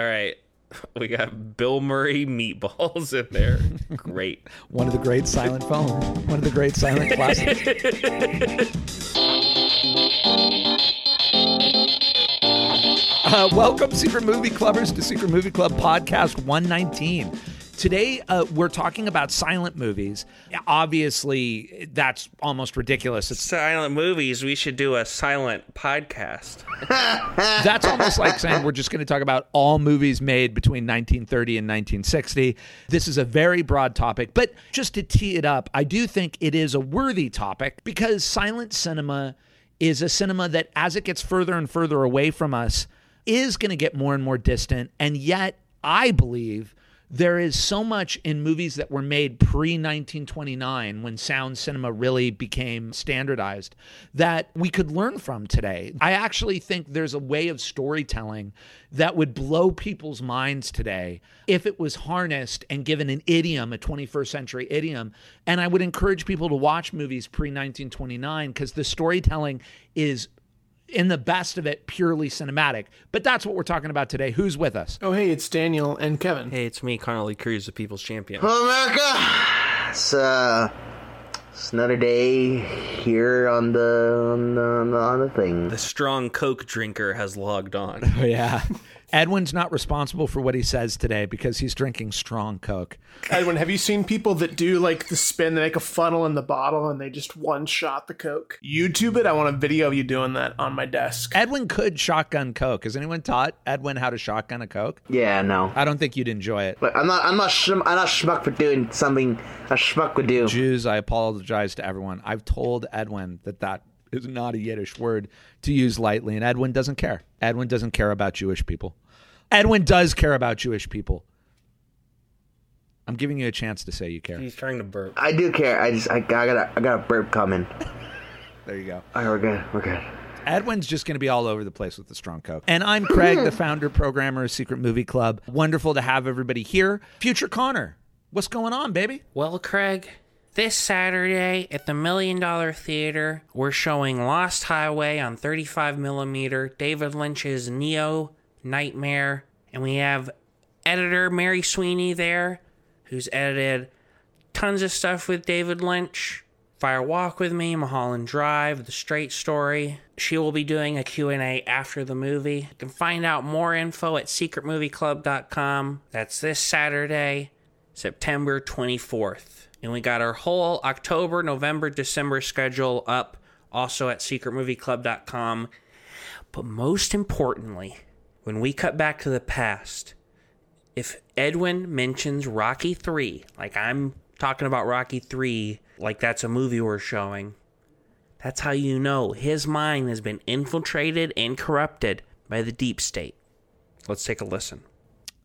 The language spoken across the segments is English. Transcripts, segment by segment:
All right. We got Bill Murray meatballs in there. Great. One of the great silent films. One of the great silent classics. Uh, welcome, Secret Movie Clubbers, to Secret Movie Club Podcast 119. Today, uh, we're talking about silent movies. Obviously, that's almost ridiculous. It's, Silent movies. We should do a silent podcast. that's almost like saying we're just going to talk about all movies made between 1930 and 1960. This is a very broad topic, but just to tee it up, I do think it is a worthy topic because silent cinema is a cinema that, as it gets further and further away from us, is going to get more and more distant. And yet, I believe there is so much in movies that were made pre 1929 when sound cinema really became standardized that we could learn from today. I actually think there's a way of storytelling that would blow people's minds today if it was harnessed and given an idiom, a 21st century idiom. And I would encourage people to watch movies pre 1929 because the storytelling is in the best of it, purely cinematic. But that's what we're talking about today. Who's with us? Oh, hey, it's Daniel and Kevin. Hey, it's me, Connolly Cruz, the People's Champion. Hello, America. It's uh, it's another day here on the on the, on the, on the thing. The strong Coke drinker has logged on. Oh, yeah. Edwin's not responsible for what he says today because he's drinking strong Coke. Edwin, have you seen people that do like the spin? They make a funnel in the bottle and they just one shot the Coke. YouTube it. I want a video of you doing that on my desk. Edwin could shotgun Coke. Has anyone taught Edwin how to shotgun a Coke? Yeah, no. I don't think you'd enjoy it. But I'm not. I'm not. Schm- I'm not schmuck for doing something a schmuck would do. Jews, I apologize to everyone. I've told Edwin that that is not a Yiddish word to use lightly, and Edwin doesn't care. Edwin doesn't care about Jewish people. Edwin does care about Jewish people. I'm giving you a chance to say you care. He's trying to burp. I do care. I just. I, I got. A, I got a burp coming. There you go. All right, we're good. We're good. Edwin's just going to be all over the place with the strong coke. And I'm Craig, the founder, programmer of Secret Movie Club. Wonderful to have everybody here. Future Connor, what's going on, baby? Well, Craig, this Saturday at the Million Dollar Theater, we're showing Lost Highway on 35 millimeter, David Lynch's Neo Nightmare, and we have editor Mary Sweeney there, who's edited tons of stuff with David Lynch. Fire Walk with Me, Mulholland Drive, The Straight Story. She will be doing a Q&A after the movie. You can find out more info at secretmovieclub.com. That's this Saturday, September 24th. And we got our whole October, November, December schedule up also at secretmovieclub.com. But most importantly, when we cut back to the past, if Edwin mentions Rocky 3, like I'm talking about Rocky 3, like that's a movie we're showing, that's how you know his mind has been infiltrated and corrupted by the deep state. Let's take a listen.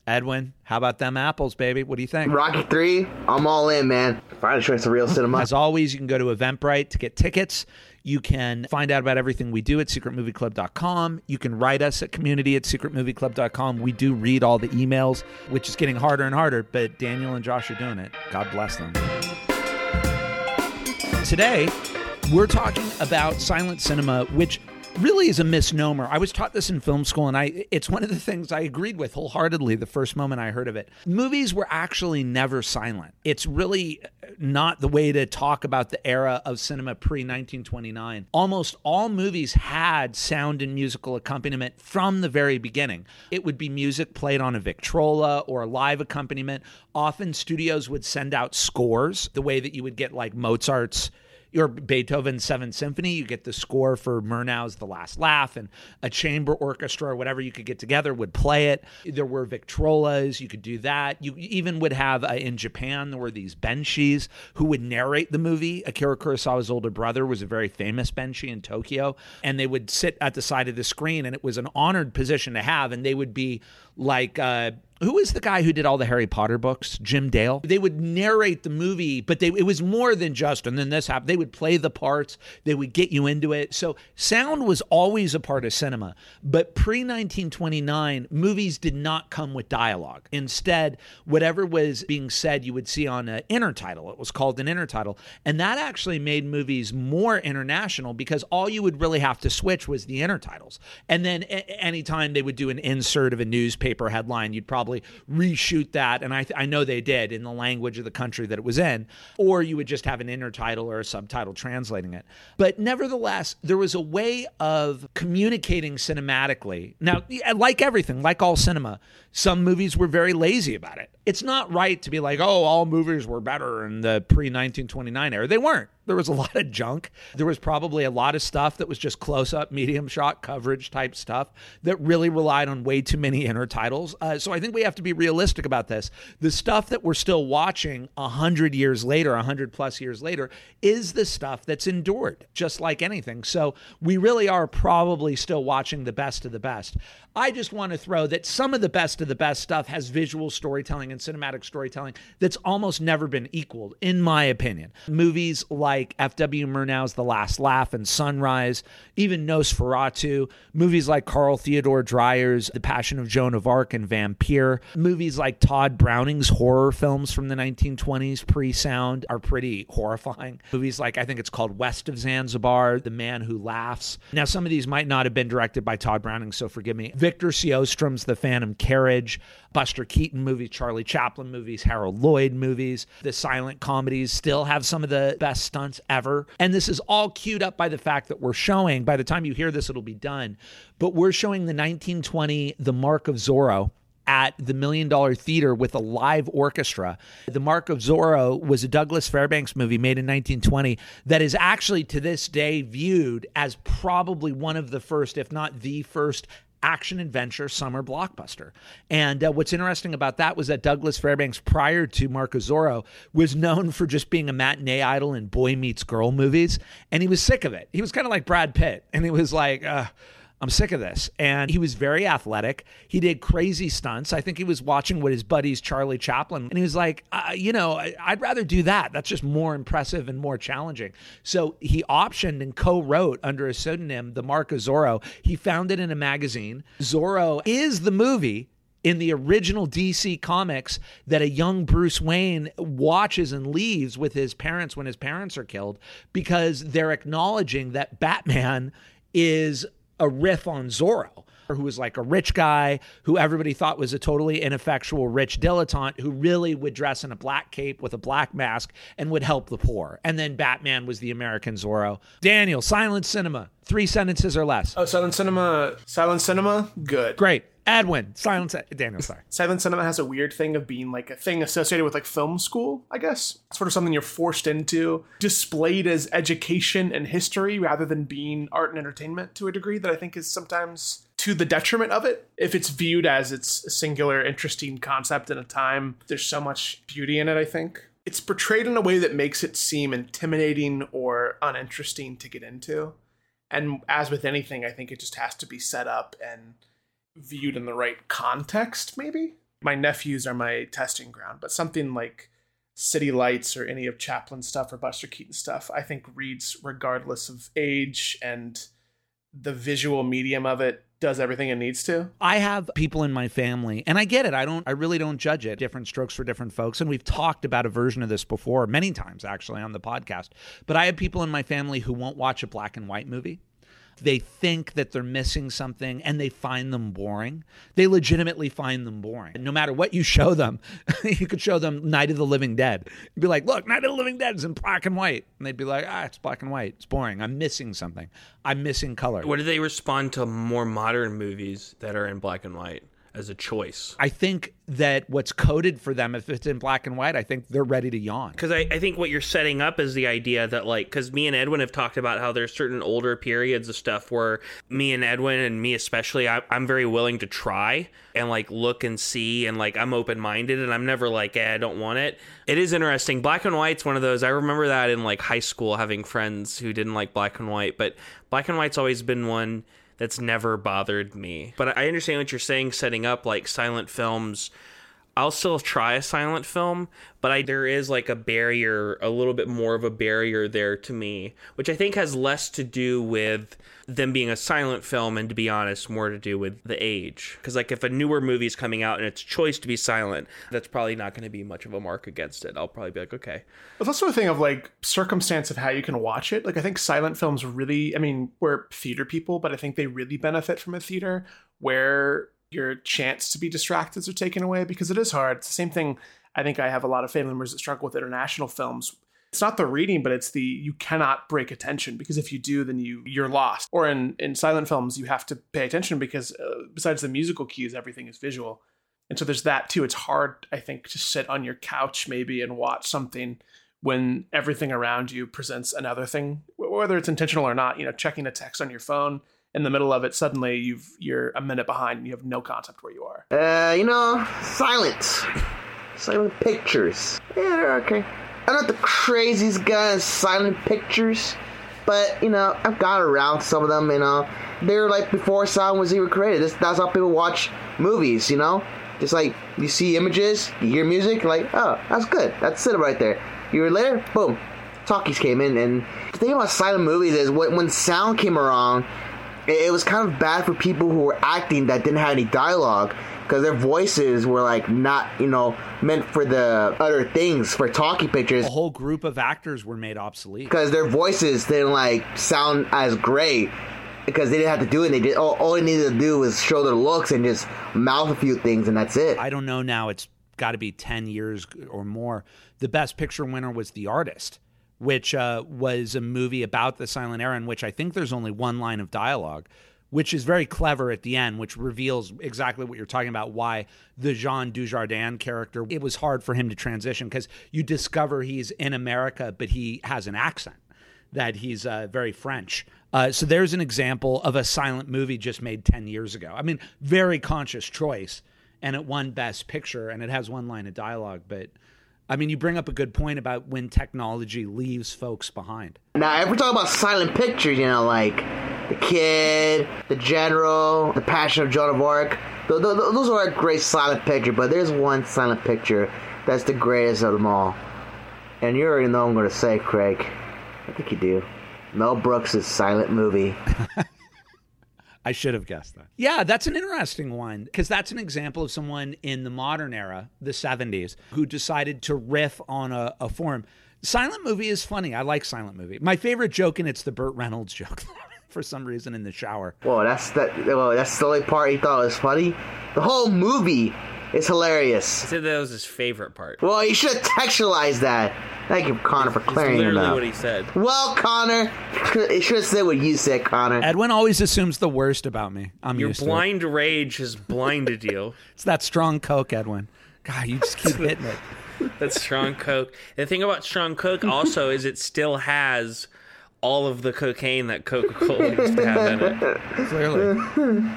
Edwin, how about them apples, baby? What do you think? Rocky three. I'm all in, man. Find a choice of real cinema. As always, you can go to Eventbrite to get tickets. You can find out about everything we do at secretmovieclub.com. You can write us at community at secretmovieclub.com. We do read all the emails, which is getting harder and harder, but Daniel and Josh are doing it. God bless them. Today, we're talking about silent cinema, which really is a misnomer. I was taught this in film school, and I it's one of the things I agreed with wholeheartedly the first moment I heard of it. Movies were actually never silent. It's really not the way to talk about the era of cinema pre 1929. Almost all movies had sound and musical accompaniment from the very beginning. It would be music played on a Victrola or a live accompaniment. Often studios would send out scores, the way that you would get like Mozart's your Beethoven Seventh Symphony, you get the score for Murnau's The Last Laugh, and a chamber orchestra or whatever you could get together would play it. There were Victrolas, you could do that. You even would have uh, in Japan there were these benshis who would narrate the movie. Akira Kurosawa's older brother was a very famous benshi in Tokyo, and they would sit at the side of the screen, and it was an honored position to have, and they would be like. Uh, who is the guy who did all the Harry Potter books? Jim Dale. They would narrate the movie, but they, it was more than just, and then this happened. They would play the parts, they would get you into it. So sound was always a part of cinema. But pre 1929, movies did not come with dialogue. Instead, whatever was being said, you would see on an intertitle. It was called an intertitle. And that actually made movies more international because all you would really have to switch was the intertitles. And then a- anytime they would do an insert of a newspaper, newspaper headline, you'd probably reshoot that. And I, th- I know they did in the language of the country that it was in, or you would just have an intertitle or a subtitle translating it. But nevertheless, there was a way of communicating cinematically. Now, like everything, like all cinema, some movies were very lazy about it. It's not right to be like, oh, all movies were better in the pre 1929 era. They weren't. There was a lot of junk. There was probably a lot of stuff that was just close up, medium shot coverage type stuff that really relied on way too many intertitles. Uh, so I think we have to be realistic about this. The stuff that we're still watching a hundred years later, a hundred plus years later, is the stuff that's endured, just like anything. So we really are probably still watching the best of the best. I just want to throw that some of the best the best stuff has visual storytelling and cinematic storytelling that's almost never been equaled, in my opinion. Movies like F.W. Murnau's The Last Laugh and Sunrise, even Nosferatu, movies like Carl Theodor Dreyer's The Passion of Joan of Arc and Vampire, movies like Tod Browning's horror films from the 1920s, pre sound, are pretty horrifying. Movies like, I think it's called West of Zanzibar, The Man Who Laughs. Now, some of these might not have been directed by Tod Browning, so forgive me. Victor Sjostrom's The Phantom Carriage, Buster Keaton movies, Charlie Chaplin movies, Harold Lloyd movies. The silent comedies still have some of the best stunts ever. And this is all queued up by the fact that we're showing, by the time you hear this, it'll be done, but we're showing the 1920 The Mark of Zorro at the Million Dollar Theater with a live orchestra. The Mark of Zorro was a Douglas Fairbanks movie made in 1920 that is actually to this day viewed as probably one of the first, if not the first, action adventure summer blockbuster. And uh, what's interesting about that was that Douglas Fairbanks, prior to Mark of Zorro, was known for just being a matinee idol in boy meets girl movies, and he was sick of it. He was kind of like Brad Pitt, and he was like. Uh, I'm sick of this. And he was very athletic. He did crazy stunts. I think he was watching with his buddies Charlie Chaplin, and he was like, uh, you know, I, would rather do that. That's just more impressive and more challenging. So he optioned and co-wrote under a pseudonym the Mark of Zorro. He found it in a magazine. Zorro is the movie in the original DC comics that a young Bruce Wayne watches and leaves with his parents when his parents are killed because they're acknowledging that Batman is a riff on Zorro, who was like a rich guy who everybody thought was a totally ineffectual rich dilettante who really would dress in a black cape with a black mask and would help the poor. And then Batman was the American Zorro. Daniel, silent cinema, three sentences or less. Oh, silent cinema, silent cinema, good. Great. Adwin, silent Daniel, sorry. Cinema has a weird thing of being like a thing associated with like film school, I guess. Sort of something you're forced into, displayed as education and history rather than being art and entertainment to a degree that I think is sometimes to the detriment of it. If it's viewed as its singular, interesting concept in a time, there's so much beauty in it, I think. It's portrayed in a way that makes it seem intimidating or uninteresting to get into. And as with anything, I think it just has to be set up and viewed in the right context, maybe. My nephews are my testing ground, but something like City Lights or any of Chaplin's stuff or Buster Keaton stuff, I think reads regardless of age and the visual medium of it does everything it needs to. I have people in my family, and I get it. I don't I really don't judge it. Different strokes for different folks. And we've talked about a version of this before many times actually on the podcast. But I have people in my family who won't watch a black and white movie. They think that they're missing something and they find them boring. They legitimately find them boring. No matter what you show them, you could show them Night of the Living Dead. You'd be like, look, Night of the Living Dead is in black and white. And they'd be like, ah, it's black and white. It's boring. I'm missing something. I'm missing color. What do they respond to more modern movies that are in black and white? As a choice. I think that what's coded for them, if it's in black and white, I think they're ready to yawn. Because I, I think what you're setting up is the idea that, like, because me and Edwin have talked about how there's certain older periods of stuff where me and Edwin, and me especially, I, I'm very willing to try and, like, look and see, and, like, I'm open minded, and I'm never like, eh, I don't want it. It is interesting. Black and white's one of those. I remember that in, like, high school, having friends who didn't like black and white, but black and white's always been one that's never bothered me. But I understand what you're saying, setting up like silent films. I'll still try a silent film, but I there is like a barrier, a little bit more of a barrier there to me, which I think has less to do with them being a silent film and to be honest more to do with the age because like if a newer movie is coming out and it's choice to be silent that's probably not going to be much of a mark against it i'll probably be like okay it's also a thing of like circumstance of how you can watch it like i think silent films really i mean we're theater people but i think they really benefit from a theater where your chance to be distracted are taken away because it is hard. It's the same thing. I think I have a lot of family members that struggle with international films. It's not the reading, but it's the you cannot break attention because if you do, then you you're lost. Or in in silent films, you have to pay attention because uh, besides the musical cues, everything is visual. And so there's that too. It's hard, I think, to sit on your couch maybe and watch something when everything around you presents another thing, whether it's intentional or not. You know, checking a text on your phone in the middle of it, suddenly you've you're a minute behind and you have no concept where you are. Uh, you know, silence, silent pictures. Yeah, they're okay. I'm not the craziest guy in silent pictures, but you know, I've got around some of them. You know, they're like before sound was even created. That's, that's how people watch movies. You know, just like you see images, you hear music, like, oh, that's good. That's cinema right there. Year later, boom, talkies came in. And the thing about silent movies is when, when sound came around, it, it was kind of bad for people who were acting that didn't have any dialogue because their voices were like not, you know, meant for the other things for talkie pictures A whole group of actors were made obsolete. because their voices didn't like sound as great because they didn't have to do it. They did all, all they needed to do was show their looks and just mouth a few things, and that's it. I don't know now. It's got to be 10 years or more. The best picture winner was The Artist, which uh, was a movie about the silent era in which I think there's only one line of dialogue, which is very clever at the end, which reveals exactly what you're talking about why the Jean Dujardin character, it was hard for him to transition because you discover he's in America, but he has an accent that he's uh, very French. Uh, so there's an example of a silent movie just made 10 years ago. I mean, very conscious choice. And it won Best Picture and it has one line of dialogue. But I mean, you bring up a good point about when technology leaves folks behind. Now, if we're talking about silent pictures, you know, like The Kid, The General, The Passion of Joan of Arc, th- th- th- those are a great silent picture, but there's one silent picture that's the greatest of them all. And you already know what I'm going to say, Craig. I think you do. Mel Brooks' silent movie. I should have guessed that. Yeah, that's an interesting one because that's an example of someone in the modern era, the 70s, who decided to riff on a, a form. Silent movie is funny. I like silent movie. My favorite joke and it's the Burt Reynolds joke for some reason in the shower. Whoa, that's that. Well, that's the only part he thought was funny. The whole movie is hilarious. He said that was his favorite part. Well, you should have textualized that. Thank you, Connor, for It's clearing it literally up. what he said. Well, Connor, it should have said what you said, Connor. Edwin always assumes the worst about me. I'm Your used to it. blind rage has blinded you. It's that strong Coke, Edwin. God, you just keep hitting it. That's strong coke. The thing about strong coke also is it still has all of the cocaine that Coca-Cola used to have in it. Clearly,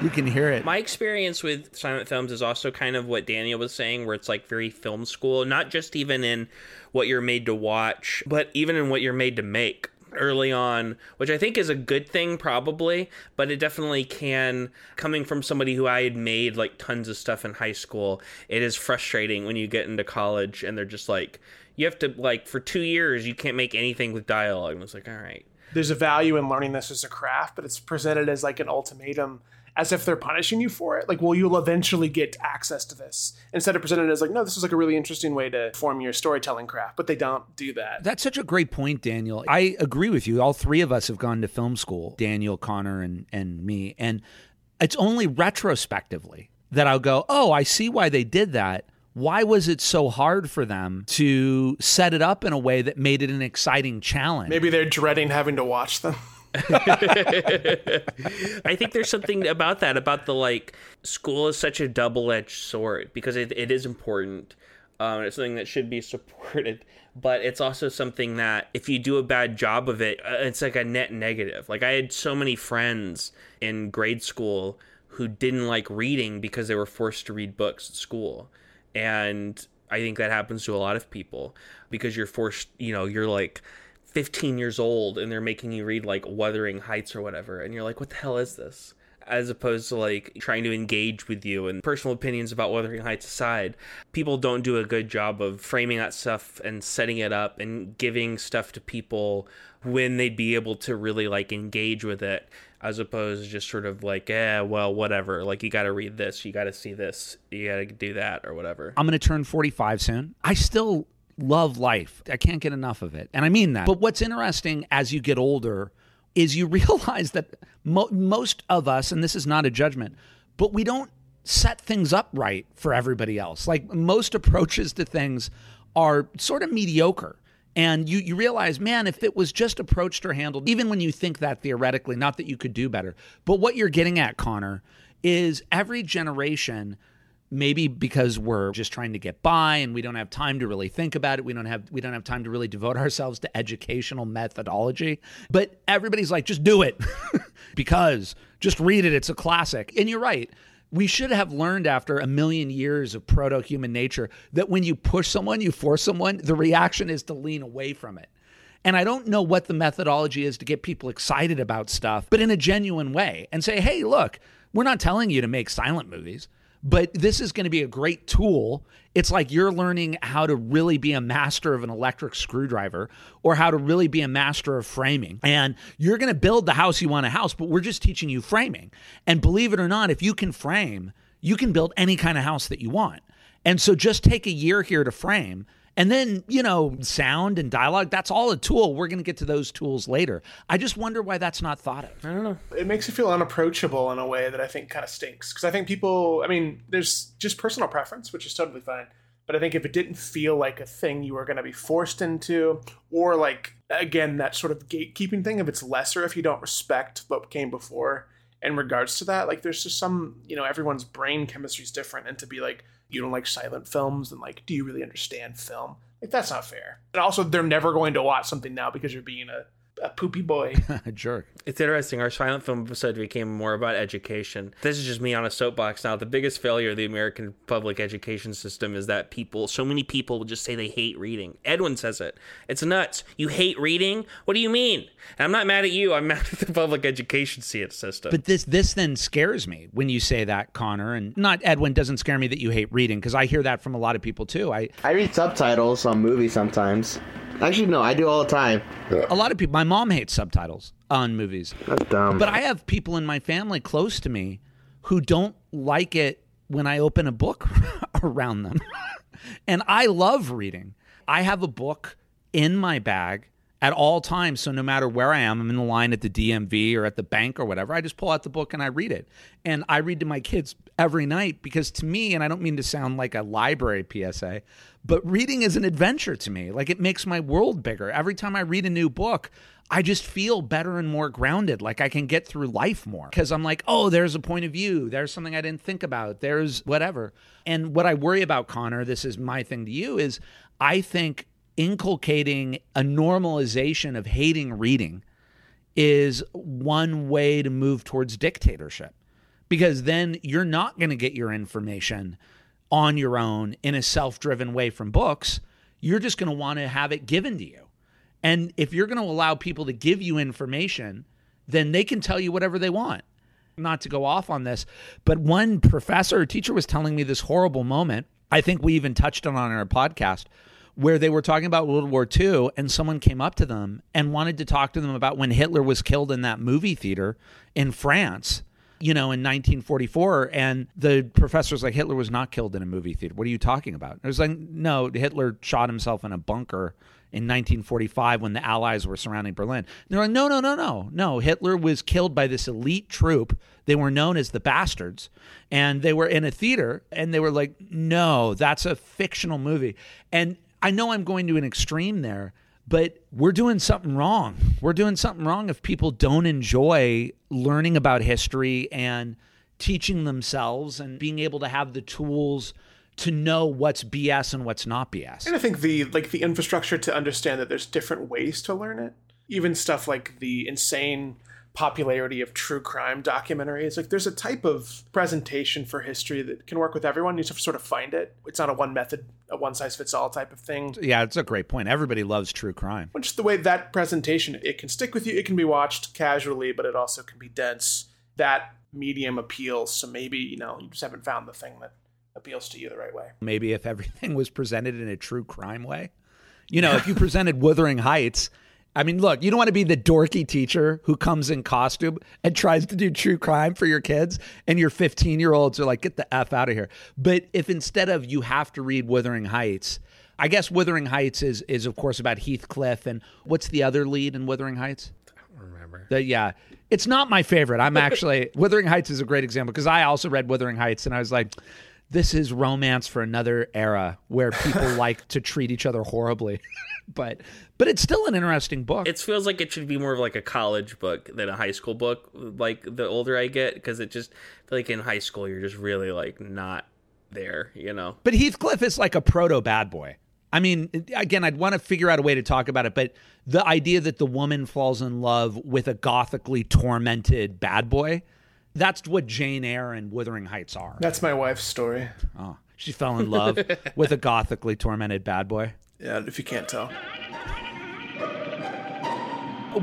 you can hear it. My experience with silent films is also kind of what Daniel was saying, where it's like very film school, not just even in what you're made to watch, but even in what you're made to make early on, which I think is a good thing, probably, but it definitely can, coming from somebody who I had made like tons of stuff in high school, it is frustrating when you get into college and they're just like, you have to, like, for two years, you can't make anything with dialogue. And it's like, all right. There's a value in learning this as a craft, but it's presented as like an ultimatum, as if they're punishing you for it. Like, well, you'll eventually get access to this. Instead of presented as like, no, this is like a really interesting way to form your storytelling craft, but they don't do that. That's such a great point, Daniel. I agree with you. All three of us have gone to film school Daniel, Connor, and, and me. And it's only retrospectively that I'll go, oh, I see why they did that. Why was it so hard for them to set it up in a way that made it an exciting challenge? Maybe they're dreading having to watch them. I think there's something about that, about the like, school is such a double edged sword because it, it is important. Um, it's something that should be supported, but it's also something that if you do a bad job of it, uh, it's like a net negative. Like, I had so many friends in grade school who didn't like reading because they were forced to read books at school. And I think that happens to a lot of people because you're forced, you know, you're like 15 years old and they're making you read like Wuthering Heights or whatever. And you're like, what the hell is this? As opposed to like trying to engage with you and personal opinions about Wuthering Heights aside, people don't do a good job of framing that stuff and setting it up and giving stuff to people when they'd be able to really like engage with it as opposed to just sort of like, eh, well, whatever. Like, you got to read this, you got to see this, you got to do that, or whatever. I'm going to turn 45 soon. I still love life. I can't get enough of it. And I mean that. But what's interesting as you get older is you realize that mo- most of us, and this is not a judgment, but we don't set things up right for everybody else. Like most approaches to things are sort of mediocre. And you, you realize, man, if it was just approached or handled, even when you think that theoretically, not that you could do better, but what you're getting at, Connor, is every generation maybe because we're just trying to get by and we don't have time to really think about it we don't have we don't have time to really devote ourselves to educational methodology but everybody's like just do it. Because just read it it's a classic. And you're right we should have learned after a million years of proto human nature that when you push someone you force someone the reaction is to lean away from it. And I don't know what the methodology is to get people excited about stuff, but in a genuine way and say, hey, look, we're not telling you to make silent movies but this is going to be a great tool. It's like you're learning how to really be a master of an electric screwdriver or how to really be a master of framing. And you're going to build the house you want a house, but we're just teaching you framing. And believe it or not, if you can frame, you can build any kind of house that you want. And so just take a year here to frame and then, you know, sound and dialogue, that's all a tool. We're going to get to those tools later. I just wonder why that's not thought of. I don't know. It makes you feel unapproachable in a way that I think kind of stinks. Because I think people, I mean, there's just personal preference, which is totally fine. But I think if it didn't feel like a thing you were going to be forced into, or like, again, that sort of gatekeeping thing, if it's lesser if you don't respect what came before in regards to that, like, there's just some, you know, everyone's brain chemistry is different. And to be like, you don't like silent films and like do you really understand film? Like that's not fair. And also they're never going to watch something now because you're being a a poopy boy. a jerk. It's interesting. Our silent film episode became more about education. This is just me on a soapbox now. The biggest failure of the American public education system is that people, so many people, will just say they hate reading. Edwin says it. It's nuts. You hate reading? What do you mean? And I'm not mad at you. I'm mad at the public education system. But this this then scares me when you say that, Connor. And not Edwin doesn't scare me that you hate reading because I hear that from a lot of people too. I I read subtitles on movies sometimes. Actually, no, I do all the time. A lot of people. My mom hates subtitles on movies. That's dumb. But I have people in my family close to me who don't like it when I open a book around them. and I love reading. I have a book in my bag at all times. So no matter where I am, I'm in the line at the DMV or at the bank or whatever, I just pull out the book and I read it. And I read to my kids every night because to me, and I don't mean to sound like a library PSA, but reading is an adventure to me. Like it makes my world bigger. Every time I read a new book, I just feel better and more grounded. Like I can get through life more because I'm like, oh, there's a point of view. There's something I didn't think about. There's whatever. And what I worry about, Connor, this is my thing to you, is I think inculcating a normalization of hating reading is one way to move towards dictatorship because then you're not going to get your information on your own in a self driven way from books. You're just going to want to have it given to you. And if you're going to allow people to give you information, then they can tell you whatever they want. Not to go off on this, but one professor or teacher was telling me this horrible moment. I think we even touched on on our podcast where they were talking about World War II, and someone came up to them and wanted to talk to them about when Hitler was killed in that movie theater in France, you know, in 1944. And the professor's like, Hitler was not killed in a movie theater. What are you talking about? It was like, no, Hitler shot himself in a bunker in 1945 when the Allies were surrounding Berlin. And they're like, no, no, no, no, no. Hitler was killed by this elite troop. They were known as the Bastards, and they were in a theater, and they were like, no, that's a fictional movie. And I know I'm going to an extreme there, but we're doing something wrong. We're doing something wrong if people don't enjoy learning about history and teaching themselves and being able to have the tools to know what's BS and what's not BS. And I think the like the infrastructure to understand that there's different ways to learn it. Even stuff like the insane popularity of true crime documentaries. Like there's a type of presentation for history that can work with everyone. You just have to sort of find it. It's not a one method, a one size fits all type of thing. Yeah, it's a great point. Everybody loves true crime. Which the way that presentation, it can stick with you. It can be watched casually, but it also can be dense. That medium appeals. So maybe, you know, you just haven't found the thing that appeals to you the right way. Maybe if everything was presented in a true crime way. You know, if you presented Wuthering Heights I mean, look, you don't want to be the dorky teacher who comes in costume and tries to do true crime for your kids, and your 15 year olds are like, get the F out of here. But if instead of you have to read Wuthering Heights, I guess Wuthering Heights is, is of course, about Heathcliff. And what's the other lead in Wuthering Heights? I don't remember. The, yeah. It's not my favorite. I'm actually Wuthering Heights is a great example because I also read Wuthering Heights and I was like, this is romance for another era where people like to treat each other horribly. but but it's still an interesting book. It feels like it should be more of like a college book than a high school book. Like the older I get, because it just I feel like in high school you're just really like not there, you know. but Heathcliff is like a proto bad boy. I mean, again, I'd want to figure out a way to talk about it, but the idea that the woman falls in love with a gothically tormented bad boy, that's what Jane Eyre and Wuthering Heights are. That's my wife's story. Oh, she fell in love with a gothically tormented bad boy. Yeah, if you can't tell.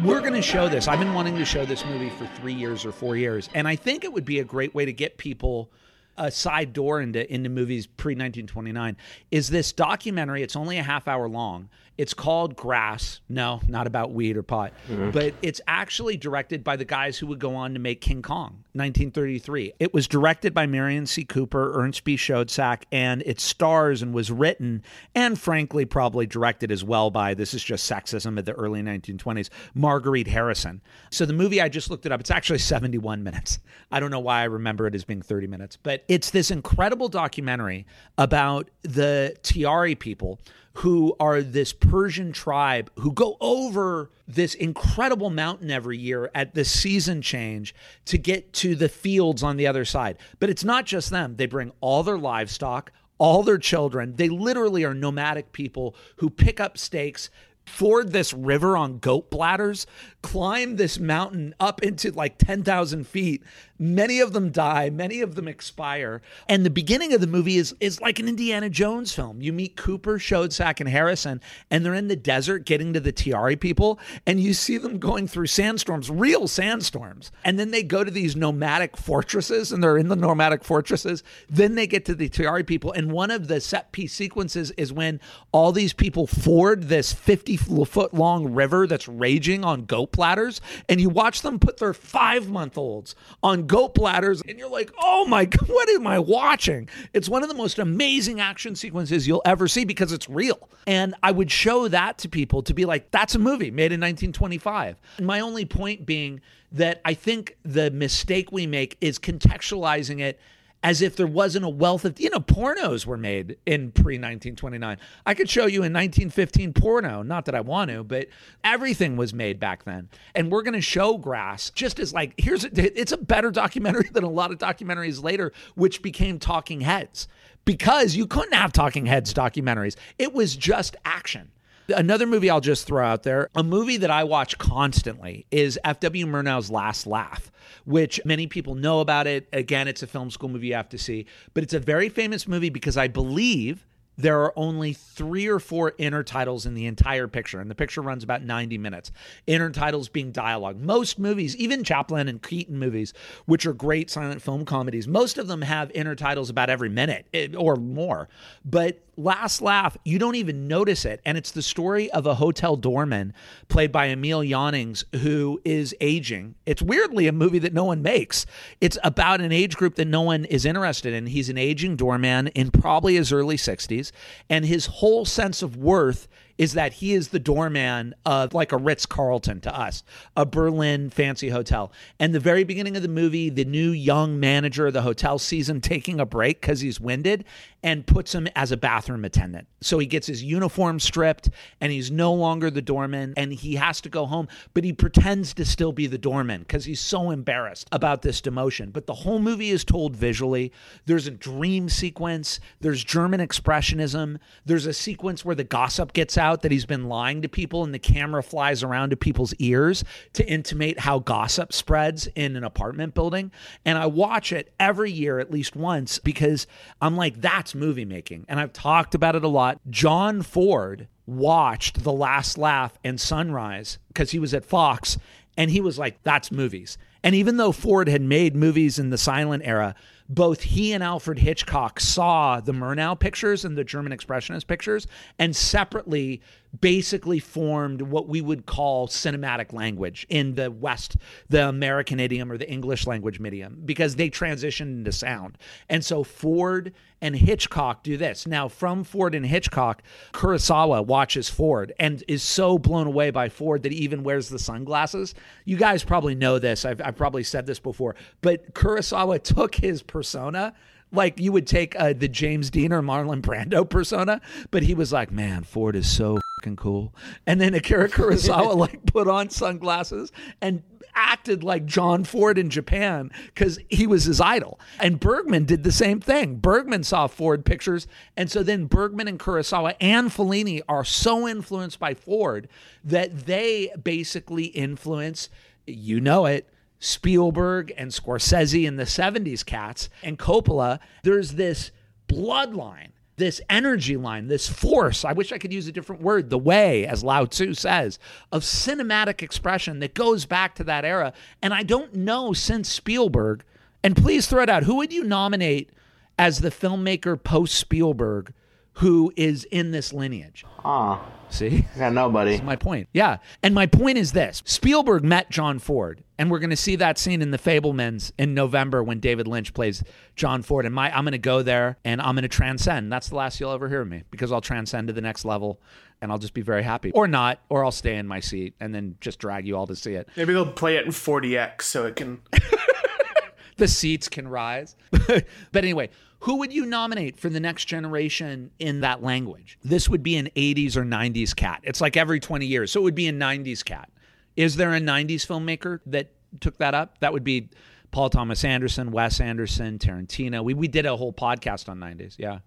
We're going to show this. I've been wanting to show this movie for three years or four years, and I think it would be a great way to get people a side door into into movies pre 1929. Is this documentary? It's only a half hour long. It's called Grass. No, not about weed or pot, mm-hmm. but it's actually directed by the guys who would go on to make King Kong, 1933. It was directed by Merian C. Cooper, Ernst B. Schoedsack, and it stars and was written and frankly probably directed as well by this is just sexism of the early 1920s, Marguerite Harrison. So the movie I just looked it up. It's actually 71 minutes. I don't know why I remember it as being 30 minutes, but it's this incredible documentary about the Tiari people who are this Persian tribe who go over this incredible mountain every year at the season change to get to the fields on the other side. But it's not just them, they bring all their livestock. All their children, they literally are nomadic people who pick up stakes, ford this river on goat bladders, climb this mountain up into like 10,000 feet. Many of them die, many of them expire. And the beginning of the movie is, is like an Indiana Jones film. You meet Cooper, Schoedsack, and Harrison, and they're in the desert getting to the Tiari people, and you see them going through sandstorms, real sandstorms. And then they go to these nomadic fortresses, and they're in the nomadic fortresses. Then they get to the Tiari people, and one of the set piece sequences is when all these people ford this 50 foot long river that's raging on goat bladders, and you watch them put their five month olds on goat bladders, and you're like, oh my God, what am I watching? It's one of the most amazing action sequences you'll ever see because it's real. And I would show that to people to be like, that's a movie made in 1925. My only point being that I think the mistake we make is contextualizing it as if there wasn't a wealth of you know pornos were made in pre 1929 i could show you in 1915 porno not that i want to but everything was made back then. And we're going to show grass just as like here's a, it's a better documentary than a lot of documentaries later which became talking heads. Because you couldn't have talking heads documentaries. It was just action Another movie I'll just throw out there, a movie that I watch constantly is F.W. Murnau's Last Laugh, which many people know about it. Again, it's a film school movie you have to see, but it's a very famous movie because I believe there are only three or four intertitles in the entire picture, and the picture runs about 90 minutes. Intertitles being dialogue. Most movies, even Chaplin and Keaton movies, which are great silent film comedies, most of them have intertitles about every minute eh, or more. But Last Laugh, you don't even notice it. And it's the story of a hotel doorman played by Emil Jannings who is aging. It's weirdly a movie that no one makes. It's about an age group that no one is interested in. He's an aging doorman in probably his early 60s, and his whole sense of worth is that he is the doorman of like a Ritz Carlton to us, a Berlin fancy hotel. And the very beginning of the movie, the new young manager of the hotel sees him taking a break because he's winded and puts him as a bathroom attendant. So he gets his uniform stripped and he's no longer the doorman and he has to go home, but he pretends to still be the doorman because he's so embarrassed about this demotion. But the whole movie is told visually. There's a dream sequence, there's German expressionism, there's a sequence where the gossip gets out that he's been lying to people and the camera flies around to people's ears to intimate how gossip spreads in an apartment building. And I watch it every year at least once because I'm like, that's movie making. And I've talked about it a lot. John Ford watched The Last Laugh and Sunrise because he was at Fox and he was like, that's movies. And even though Ford had made movies in the silent era, both he and Alfred Hitchcock saw the Murnau pictures and the German Expressionist pictures, and separately basically formed what we would call cinematic language in the West, the American idiom or the English language medium, because they transitioned into sound. And so Ford and Hitchcock do this. Now, from Ford and Hitchcock, Kurosawa watches Ford and is so blown away by Ford that he even wears the sunglasses. You guys probably know this. I've, I've probably said this before, but Kurosawa took his persona like you would take uh, the James Dean or Marlon Brando persona, but he was like, "Man, Ford is so fucking cool." And then Akira Kurosawa like put on sunglasses and acted like John Ford in Japan because he was his idol. And Bergman did the same thing. Bergman saw Ford pictures, and so then Bergman and Kurosawa and Fellini are so influenced by Ford that they basically influence, you know it Spielberg and Scorsese in the 70s cats and Coppola, there's this bloodline, this energy line, this force. I wish I could use a different word, the way, as Lao Tzu says, of cinematic expression that goes back to that era. And I don't know since Spielberg, and please throw it out, who would you nominate as the filmmaker post Spielberg who is in this lineage? Aw, See? I got nobody. my point. Yeah. And my point is this Spielberg met John Ford, and we're going to see that scene in The Fabelmans in November when David Lynch plays John Ford. And my, I'm going to go there and I'm going to transcend. That's the last you'll ever hear of me because I'll transcend to the next level and I'll just be very happy. Or not, or I'll stay in my seat and then just drag you all to see it. Maybe they'll play it in 4DX so it can. the seats can rise. but anyway, who would you nominate for the next generation in that language? This would be an 80s or 90s cat. It's like every 20 years. So it would be a 90s cat. Is there a 90s filmmaker that took that up? That would be Paul Thomas Anderson, Wes Anderson, Tarantino. We, we did a whole podcast on 90s. Yeah.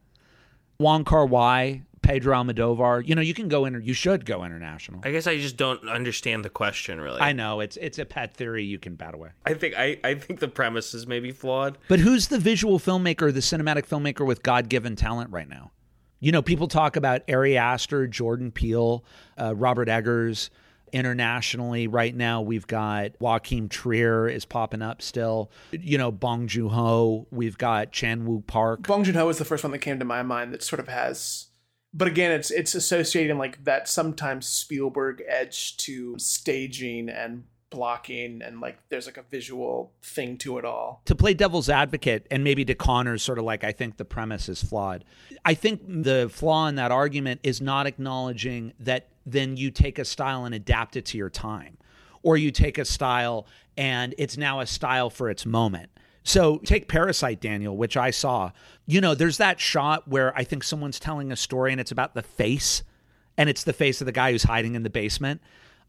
Wong Kar Wai, Pedro Almodovar. You know, you can go in, you should go international. I guess I just don't understand the question really. I know it's it's a pet theory you can bat away. I think I, I think the premise is maybe flawed. But who's the visual filmmaker, the cinematic filmmaker with God given talent right now? You know, people talk about Ari Aster, Jordan Peele, uh, Robert Eggers. Internationally, right now, we've got Joachim Trier is popping up still. You know, Bong Joon Ho. We've got Chan Woo Park. Bong Joon Ho is the first one that came to my mind that sort of has. But again, it's it's associating like that sometimes Spielberg edge to staging and blocking and like there's like a visual thing to it all. to play devil's advocate and maybe to Connor's sort of like I think the premise is flawed. I think the flaw in that argument is not acknowledging that then you take a style and adapt it to your time or you take a style and it's now a style for its moment. So take Parasite Daniel, which I saw. You know, there's that shot where I think someone's telling a story and it's about the face and it's the face of the guy who's hiding in the basement.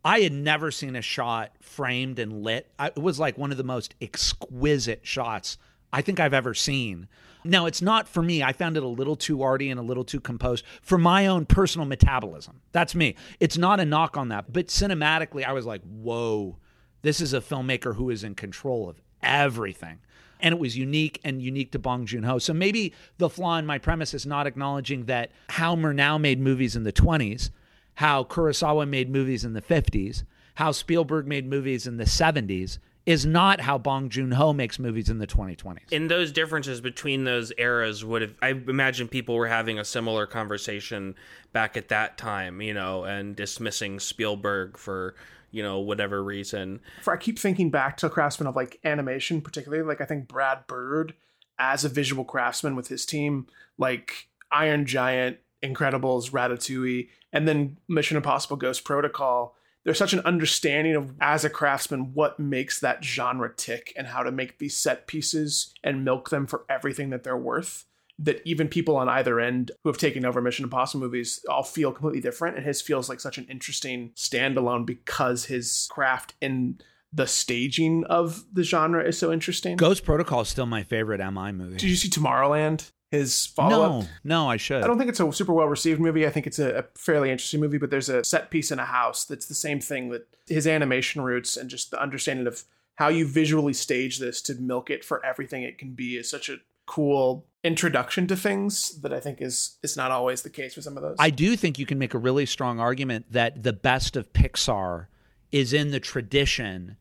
I had never seen a shot framed and lit. I, it was like one of the most exquisite shots I think I've ever seen. Now, it's not for me. I found it a little too arty and a little too composed for my own personal metabolism. That's me. It's not a knock on that. But cinematically, I was like, whoa, this is a filmmaker who is in control of everything. And it was unique and unique to Bong Joon Ho. So maybe the flaw in my premise is not acknowledging that how Murnau made movies in the 20s, how Kurosawa made movies in the 50s, how Spielberg made movies in the 70s is not how Bong Joon Ho makes movies in the 2020s. In those differences between those eras would have I imagine people were having a similar conversation back at that time, you know, and dismissing Spielberg for, you know, whatever reason. For I keep thinking back to craftsmen of like animation, particularly like I think Brad Bird as a visual craftsman with his team, like Iron Giant, Incredibles, Ratatouille, and then Mission Impossible Ghost Protocol. There's such an understanding of as a craftsman what makes that genre tick and how to make these set pieces and milk them for everything that they're worth. That even people on either end who have taken over Mission Impossible movies all feel completely different. And his feels like such an interesting standalone because his craft in the staging of the genre is so interesting. Ghost Protocol is still my favorite MI movie. Did you see Tomorrowland? His follow up? no, no, I should. I don't think it's a super well received movie. I think it's a, a fairly interesting movie, but there's a set piece in a house that's the same thing that his animation roots and just the understanding of how you visually stage this to milk it for everything it can be is such a cool introduction to things that I think is is not always the case with some of those. I do think you can make a really strong argument that the best of Pixar is in the tradition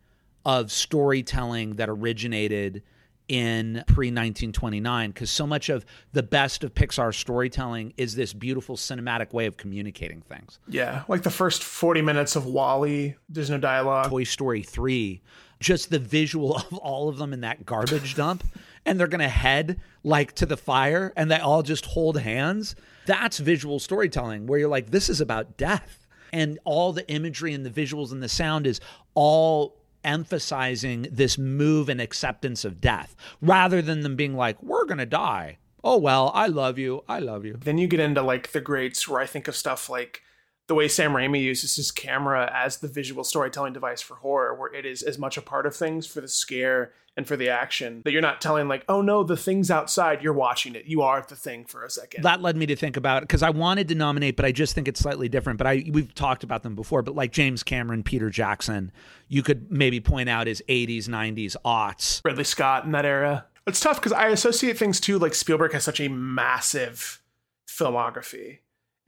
of storytelling that originated in pre 1929 because so much of the best of Pixar storytelling is this beautiful cinematic way of communicating things. Yeah, like the first 40 minutes of WALL-E, there's no dialogue. Toy Story 3, just the visual of all of them in that garbage dump, and they're going to head like to the fire and they all just hold hands. That's visual storytelling where you're like, this is about death. And all the imagery and the visuals and the sound is all emphasizing this move and acceptance of death rather than them being like, we're going to die. Oh, well, I love you. I love you. Then you get into like the greats where I think of stuff like the way Sam Raimi uses his camera as the visual storytelling device for horror, where it is as much a part of things for the scare and for the action that you're not telling like, oh no, the thing's outside. You're watching it. You are the thing for a second. That led me to think about because I wanted to nominate, but I just think it's slightly different. But I we've talked about them before. But like James Cameron, Peter Jackson, you could maybe point out as 80s, 90s, aughts. Ridley Scott in that era. It's tough because I associate things too. Like Spielberg has such a massive filmography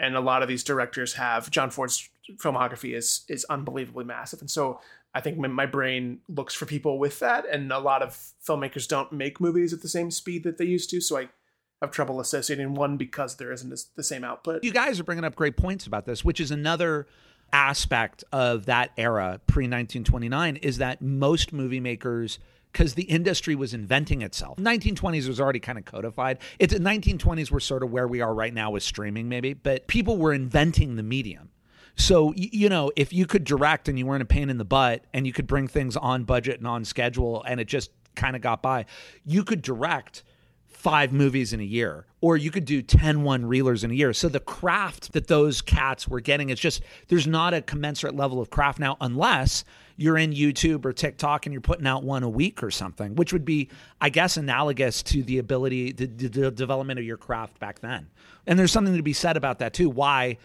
and a lot of these directors have John Ford's filmography is is unbelievably massive, and so I think my brain looks for people with that, and a lot of filmmakers don't make movies at the same speed that they used to, so I have trouble associating one because there isn't the same output. You guys are bringing up great points about this, which is another aspect of that era pre 1929 is that most movie makers because the industry was inventing itself. 1920s was already kind of codified. It's 1920s were sort of where we are right now with streaming, maybe, but people were inventing the medium. So you know, if you could direct and you weren't a pain in the butt, and you could bring things on budget and on schedule, and it just kind of got by, you could direct five movies in a year or you could do 10 one reelers in a year so the craft that those cats were getting it's just there's not a commensurate level of craft now unless you're in youtube or tiktok and you're putting out one a week or something which would be i guess analogous to the ability the, the development of your craft back then. And there's something to be said about that too. Why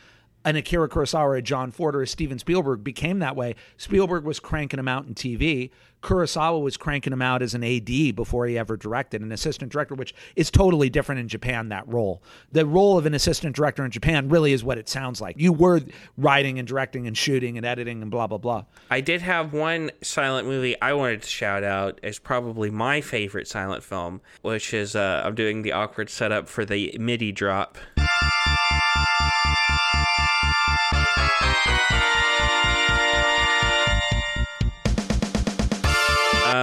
an Akira Kurosawa a John Ford or a Steven Spielberg became that way. Spielberg was cranking them out in TV. Kurosawa was cranking him out as an AD before he ever directed, an assistant director, which is totally different in Japan, that role. The role of an assistant director in Japan really is what it sounds like. You were writing and directing and shooting and editing and blah, blah, blah. I did have one silent movie I wanted to shout out as probably my favorite silent film, which is uh, I'm doing the awkward setup for the MIDI drop.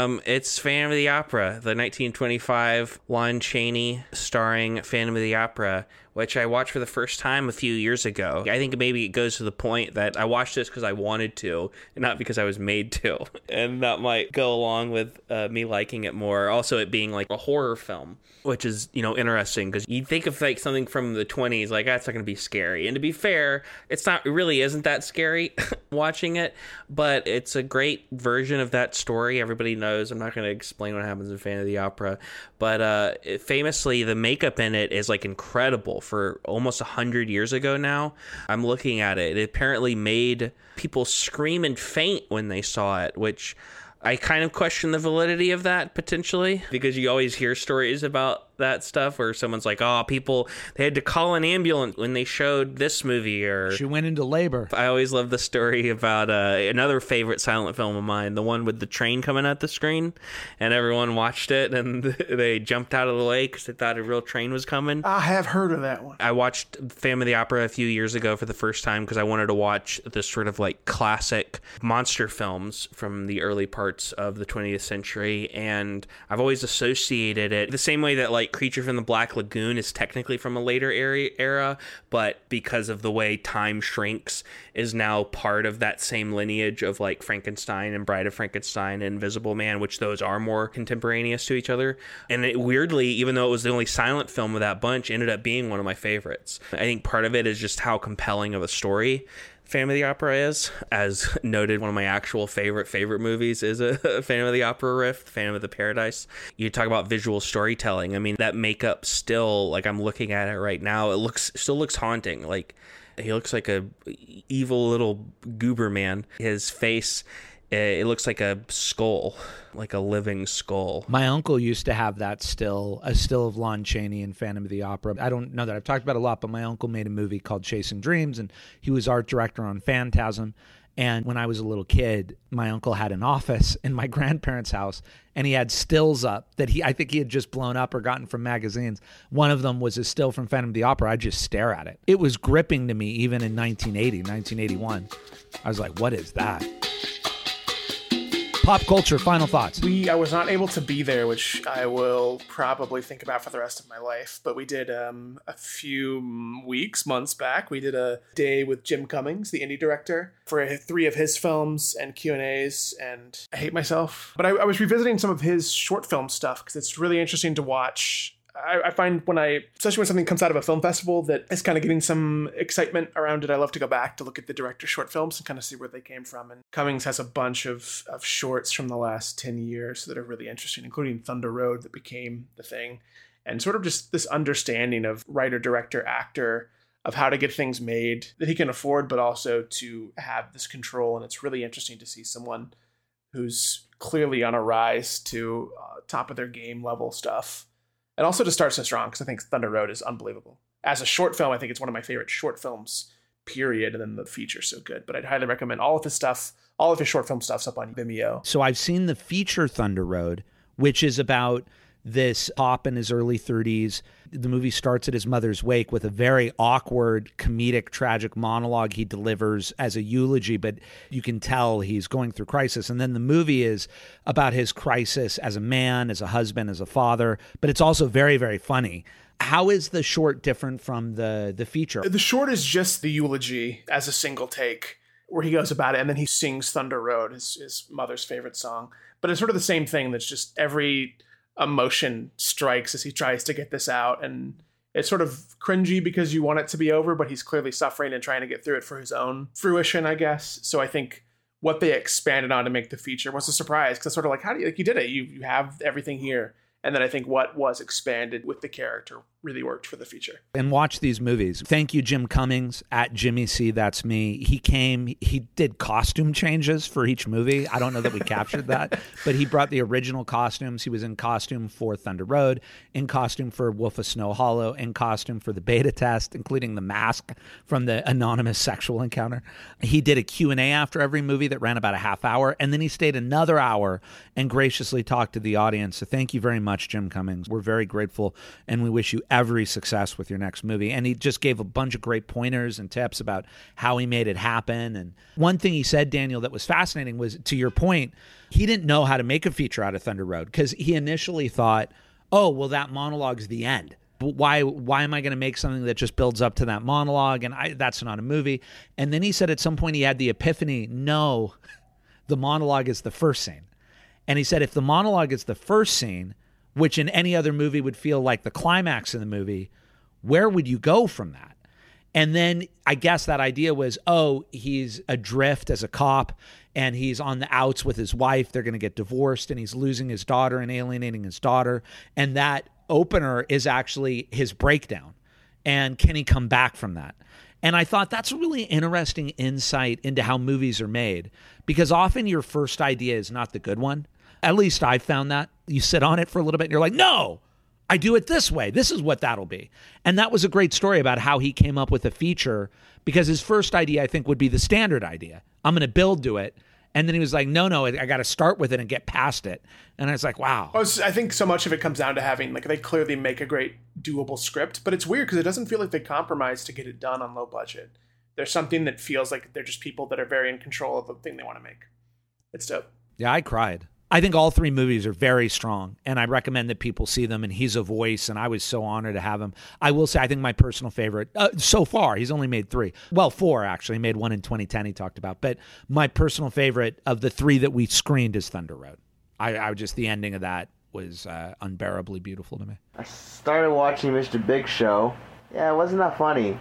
Um, it's Phantom of the Opera, the 1925 Lon Chaney starring Phantom of the Opera, which I watched for the first time a few years ago. I think maybe it goes to the point that I watched this because I wanted to, not because I was made to. And that might go along with uh, me liking it more. Also, it being like a horror film, which is, you know, interesting because you think of like something from the 20s, like, that's not going to be scary. And to be fair, it's not, it really isn't that scary watching it, but it's a great version of that story. Everybody knows. I'm not going to explain what happens in Phantom of the Opera, but uh, famously, the makeup in it is like incredible for almost 100 years ago now. I'm looking at it. It apparently made people scream and faint when they saw it, which I kind of question the validity of that potentially because you always hear stories about that stuff where someone's like, "Oh, people they had to call an ambulance when they showed this movie." Or she went into labor. I always love the story about uh, another favorite silent film of mine, the one with the train coming at the screen, and everyone watched it and they jumped out of the way because they thought a real train was coming. I have heard of that one. I watched Phantom of the Opera a few years ago for the first time because I wanted to watch this sort of like classic monster films from the early parts of the 20th century, and I've always associated it the same way that like Creature from the Black Lagoon is technically from a later era, but because of the way time shrinks, is now part of that same lineage of like Frankenstein and Bride of Frankenstein and Invisible Man, which those are more contemporaneous to each other. And it, weirdly, even though it was the only silent film of that bunch, ended up being one of my favorites. I think part of it is just how compelling of a story Phantom of the Opera is. As noted, one of my actual favorite favorite movies is a Phantom of the Opera riff, Phantom of the Paradise. You talk about visual storytelling. I mean, that makeup still, like I'm looking at it right now, it looks still looks haunting. Like he looks like a evil little goober man. His face Eh, it looks like a skull, like a living skull. My uncle used to have that still, a still of Lon Chaney in Phantom of the Opera. I don't know that I've talked about a lot, but my uncle made a movie called Chasing Dreams, and he was art director on Phantasm. And when I was a little kid, my uncle had an office in my grandparents' house and he had stills up that he I think he had just blown up or gotten from magazines. One of them was a still from Phantom of the Opera. I'd just stare at it. It was gripping to me even in 1980, 1981. I was like, what is that? Pop culture, final thoughts. We I was not able to be there, which I will probably think about for the rest of my life. But we did um, a few weeks, months back. We did a day with Jim Cummings, the indie director, for three of his films and Q and A's. And I hate myself, but I, I was revisiting some of his short film stuff because it's really interesting to watch I, I, find when I, especially when something comes out of a film festival that is kind of getting some excitement around it, I love to go back to look at the director's short films and kind of see where they came from. And Cummings has a bunch of, of shorts from the last 10 years that are really interesting, including Thunder Road that became the thing. And sort of just this understanding of writer, director, actor, of how to get things made that he can afford, but also to have this control. And it's really interesting to see someone who's clearly on a rise to uh, top of their game level stuff and also to start so strong because I think Thunder Road is unbelievable. As a short film, I think it's one of my favorite short films. Period, and then the feature's so good. But I'd highly recommend all of his stuff. All of his short film stuff's up on Vimeo. So I've seen the feature Thunder Road, which is about this pop in his early 30s. The movie starts at his mother's wake with a very awkward, comedic, tragic monologue he delivers as a eulogy, but you can tell he's going through crisis. And then the movie is about his crisis as a man, as a husband, as a father, but it's also very, very funny. How is the short different from the the feature? The short is just the eulogy as a single take where he goes about it and then he sings Thunder Road, his, his mother's favorite song. But it's sort of the same thing that's just every emotion strikes as he tries to get this out and it's sort of cringy because you want it to be over but he's clearly suffering and trying to get through it for his own fruition i guess. So i think what they expanded on to make the feature was a surprise because sort of like how do you like you did it. You, you have everything here. And then I think what was expanded with the character really worked for the feature. And watch these movies. Thank you, Jim Cummings at Jimmy C. That's me. He came, he did costume changes for each movie. I don't know that we captured that, but he brought the original costumes. He was in costume for Thunder Road, in costume for Wolf of Snow Hollow, in costume for the beta test, including the mask from the anonymous sexual encounter. He did a Q&A after every movie that ran about a half hour, and then he stayed another hour and graciously talked to the audience. So thank you very much much, Jim Cummings. We're very grateful and we wish you every success with your next movie. And he just gave a bunch of great pointers and tips about how he made it happen. And one thing he said, Daniel, that was fascinating was to your point, he didn't know how to make a feature out of Thunder Road because he initially thought, oh, well, that monologue's the end why why am I going to make something that just builds up to that monologue and I, that's not a movie and then he said at some point he had the epiphany no the monologue is the first scene and he said if the monologue is the first scene which in any other movie would feel like the climax in the movie, where would you go from that? And then I guess that idea was, oh, he's adrift as a cop and he's on the outs with his wife. They're going to get divorced and he's losing his daughter and alienating his daughter. And that opener is actually his breakdown. And can he come back from that? And I thought that's a really interesting insight into how movies are made because often your first idea is not the good one. At least I found that. You sit on it for a little bit and you're like, no, I do it this way. This is what that'll be. And that was a great story about how he came up with a feature because his first idea, I think, would be the standard idea. I'm going to build to it. And then he was like, no, no, I got to start with it and get past it. And I was like, wow. I think so much of it comes down to having, like, they clearly make a great doable script, but it's weird because it doesn't feel like they compromise to get it done on low budget. There's something that feels like they're just people that are very in control of the thing they want to make. It's dope. Yeah, I cried. I think all three movies are very strong, and I recommend that people see them. And he's a voice, and I was so honored to have him. I will say, I think my personal favorite uh, so far, he's only made three. Well, four actually. He made one in 2010. He talked about, but my personal favorite of the three that we screened is Thunder Road. I, I just the ending of that was uh, unbearably beautiful to me. I started watching Mr. Big Show. Yeah, it wasn't that funny,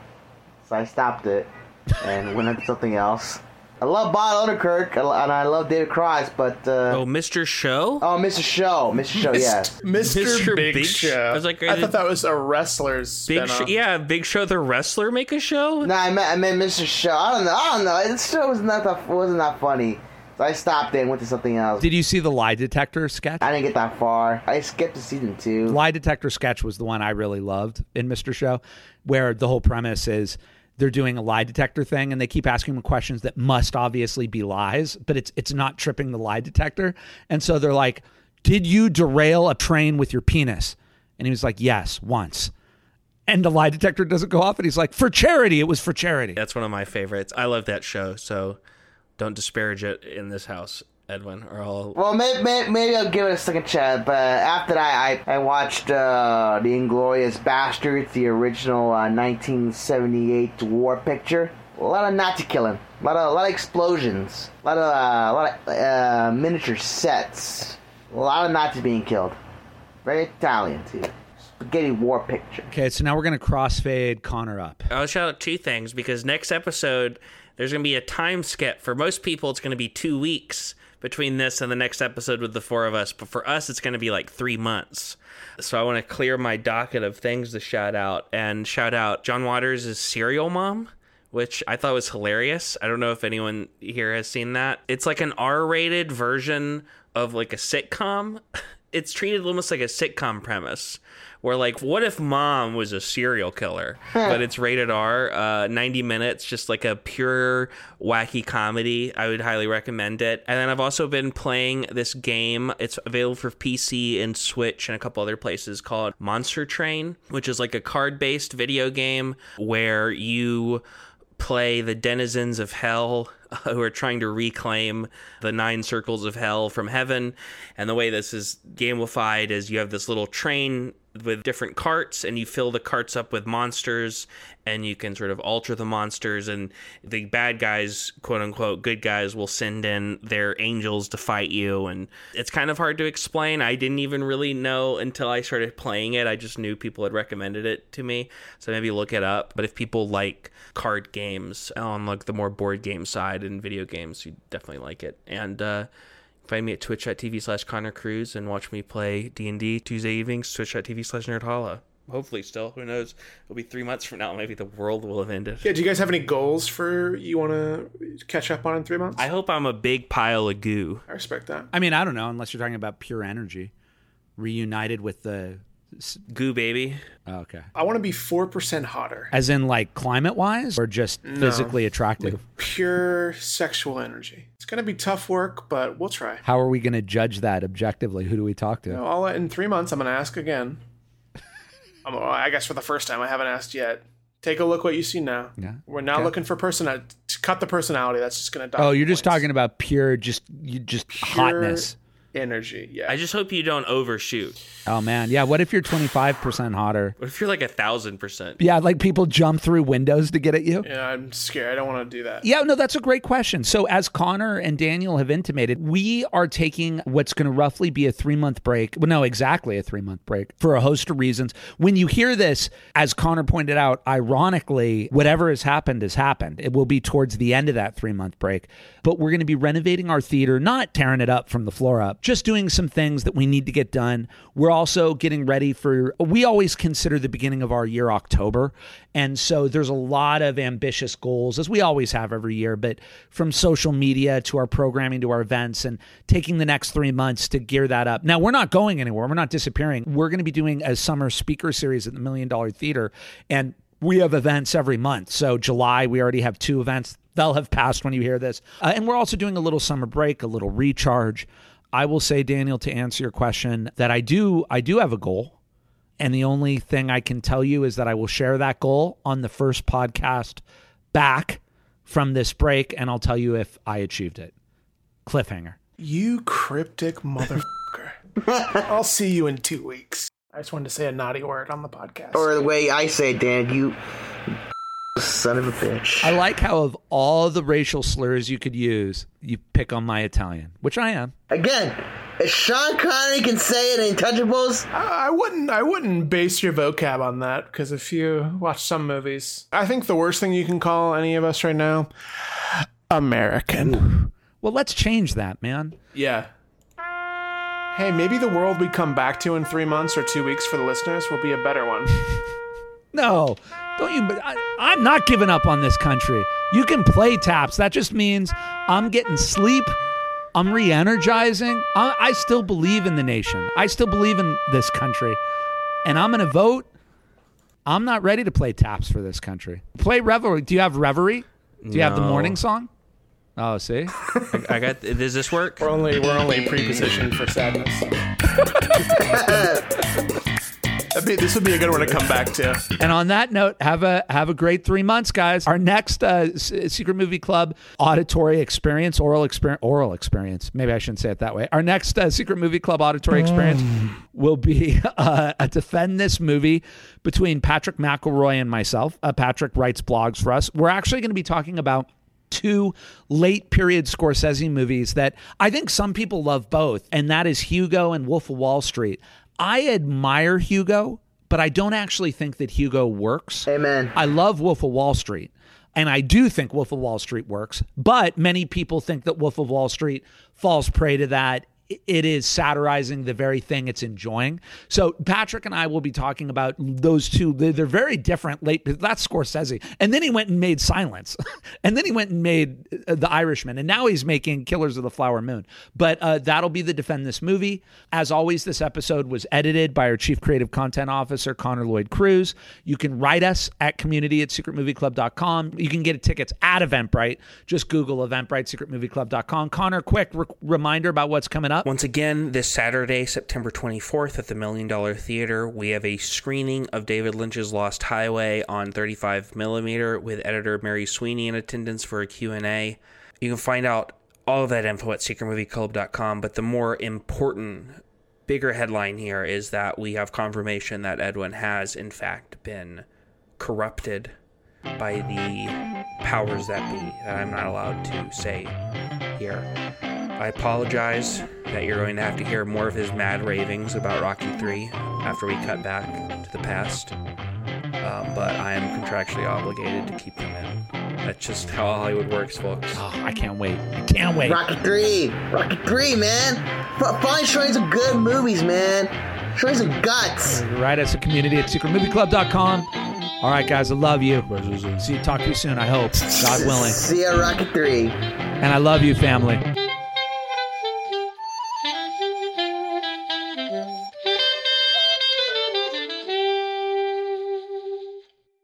so I stopped it and went into something else. I love Bob Odenkirk and I love David Cross, but uh, oh, Mr. Show. Oh, Mr. Show, Mr. Show, yeah, Mr. Mr. Big, Big Show. I was like, I thought that was a wrestler's Big Show. Yeah, Big Show, the wrestler, make a show. No, I meant I meant Mr. Show. I don't know. I don't know. This show was not that wasn't that funny. So I stopped it and went to something else. Did you see the lie detector sketch? I didn't get that far. I skipped to season two. Lie detector sketch was the one I really loved in Mr. Show, where the whole premise is they're doing a lie detector thing and they keep asking him questions that must obviously be lies, but it's it's not tripping the lie detector. And so they're like, "Did you derail a train with your penis?" And he was like, "Yes, once." And the lie detector doesn't go off and he's like, "For charity, it was for charity." That's one of my favorites. I love that show, so don't disparage it in this house, Edwin, or I'll. Well, maybe, maybe I'll give it a second chance, but after that, I, I watched uh, The Inglorious Bastards, the original uh, 1978 war picture. A lot of Nazi killing, a lot of, a lot of explosions, a lot of, uh, a lot of uh, miniature sets, a lot of Nazis being killed. Very Italian, too. Spaghetti war picture. Okay, so now we're going to crossfade Connor up. I'll shout out two things because next episode there's going to be a time skip. For most people, it's going to be two weeks between this and the next episode with the four of us, but for us, it's going to be like three months. So I want to clear my docket of things to shout out and shout out John Waters' Serial Mom. Which I thought was hilarious. I don't know if anyone here has seen that. It's like an R rated version of like a sitcom. It's treated almost like a sitcom premise where like what if mom was a serial killer but it's rated r uh, 90 minutes just like a pure wacky comedy. I would highly recommend it. And then i've also been playing this game. It's available for pc and switch and a couple other places called monster train which is like a card based video game where you play the denizens of hell who are trying to reclaim the nine circles of hell from heaven. And the way this is gamified is you have this little train with different carts and you fill the carts up with monsters and you can sort of alter the monsters and the bad guys quote unquote good guys will send in their angels to fight you and it's kind of hard to explain. I didn't even really know until i started playing it. I just knew people had recommended it to me so maybe look it up. But if people like card games on like the more board game side and video games you definitely like it. And uh Find me at twitch.tv slash Connor Cruz and watch me play D&D Tuesday evenings, twitch.tv slash Nerdhalla. Hopefully still. Who knows? It'll be three months from now. Maybe the world will have ended. Yeah, do you guys have any goals for you want to catch up on in three months? I hope I'm a big pile of goo. I respect that. I mean, I don't know, unless you're talking about pure energy, reunited with the. Goo baby. Oh, okay. I want to be 4% hotter. As in, like, climate wise, or just physically attractive? Pure sexual energy. It's going to be tough work, but we'll try. How are we going to judge that objectively? Who do we talk to? So I'll, in three months, I'm going to ask again. I'm, I guess for the first time, I haven't asked yet. Take a look what you see now. Yeah. We're not Okay. looking for personality. Uh, cut the personality. That's just going to. Die. Oh, you're just talking about pure, just you just hotness. Energy. Yeah. I just hope you don't overshoot. Oh man, yeah. What if you're 25 percent hotter? What if you're like a thousand percent? Yeah, like people jump through windows to get at you. yeah, I'm scared. I don't want to do that. Yeah, no, that's a great question. So, as Connor and Daniel have intimated, we are taking what's going to roughly be a three month break. Well, no, exactly a three month break for a host of reasons. When you hear this, as Connor pointed out, ironically, whatever has happened has happened. It will be towards the end of that three month break. But we're going to be renovating our theater, not tearing it up from the floor up, just doing some things that we need to get done. We're also getting ready for, we always consider the beginning of our year October. And so there's a lot of ambitious goals, as we always have every year, but from social media to our programming to our events and taking the next three months to gear that up. Now, we're not going anywhere. We're not disappearing. We're going to be doing a summer speaker series at the Million Dollar Theater. And we have events every month. So July, we already have two events. They'll have passed when you hear this. Uh, and we're also doing a little summer break, a little recharge. I will say, Daniel, to answer your question, that I do I do have a goal. And the only thing I can tell you is that I will share that goal on the first podcast back from this break, and I'll tell you if I achieved it. Cliffhanger. You cryptic motherfucker. I'll see you in two weeks. I just wanted to say a naughty word on the podcast. Or the way I say, Dan, you son of a bitch. I like how of all the racial slurs you could use, you pick on my Italian, which I am. Again, if Sean Connery can say it in Touchables, I I wouldn't. I wouldn't base your vocab on that because if you watch some movies, I think the worst thing you can call any of us right now, American. Well, let's change that, man. Yeah. Hey, maybe the world we come back to in three months or two weeks for the listeners will be a better one. No, don't you? I, I'm not giving up on this country. You can play taps. That just means I'm getting sleep. I'm re energizing. I, I still believe in the nation. I still believe in this country. And I'm going to vote I'm not ready to play taps for this country. Play Revelry. Do you have Reverie? Do you have the morning song? Oh, see? I, I got. Does this work? We're only we're only pre-positioned for sadness. That'd be, this would be a good one to come back to. And on that note, have a have a great three months, guys. Our next uh, S- Secret Movie Club auditory experience, oral experience, oral experience. Maybe I shouldn't say it that way. Our next uh, Secret Movie Club auditory experience will be uh, a defend this movie between Patrick McElroy and myself. Uh, Patrick writes blogs for us. We're actually going to be talking about two late period Scorsese movies that I think some people love both, and that is Hugo and Wolf of Wall Street. I admire Hugo, but I don't actually think that Hugo works. Amen. I love Wolf of Wall Street. And I do think Wolf of Wall Street works, but many people think that Wolf of Wall Street falls prey to that. It is satirizing the very thing it's enjoying. So Patrick and I will be talking about those two. They're, very different. Late that's Scorsese, and then he went and made Silence, and then he went and made uh, The Irishman, and now he's making Killers of the Flower Moon. But uh, that'll be the defend this movie. As always, this episode was edited by our chief creative content officer Connor Lloyd Cruz. You can write us at community at secretmovieclub.com. You can get tickets at Eventbrite. Just Google Eventbrite, secretmovieclub.com. Connor, quick re- reminder about what's coming up. Once again, this Saturday, September 24th at the Million Dollar Theater, we have a screening of David Lynch's Lost Highway on 35 millimeter with editor Mary Sweeney in attendance for a Q&A. You can find out all of that info at secretmovieclub.com, but the more important, bigger headline here is that we have confirmation that Edwin has, in fact, been corrupted by the powers that be that I'm not allowed to say here. I apologize that you're going to have to hear more of his mad ravings about Rocky 3 after we cut back to the past. Um, but I am contractually obligated to keep them in. That's just how Hollywood works, folks. Oh, I can't wait. I can't wait. Rocky 3. Rocky 3, man. F- Finally showing some good movies, man. Showing some guts. Write us a community at secretmovieclub.com. All right, guys, I love you. See you, talk to you soon, I hope. God willing. See ya, Rocky 3. And I love you, family.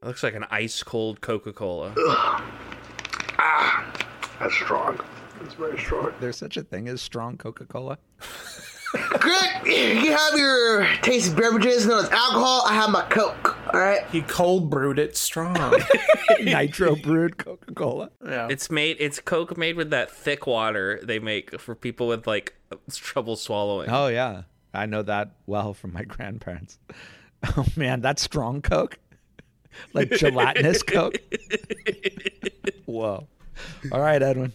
Looks like an ice cold Coca Cola. Ah, That's strong. That's very strong. There's such a thing as strong Coca Cola. Greg, you have your tasty beverages known as alcohol. I have my Coke. All right. He cold brewed it strong. Nitro brewed Coca Cola. yeah. It's made. It's Coke made with that thick water they make for people with like trouble swallowing. Oh, yeah. I know that well from my grandparents. Oh, man, that's strong Coke? Like gelatinous Coke? Whoa. All right, Edwin.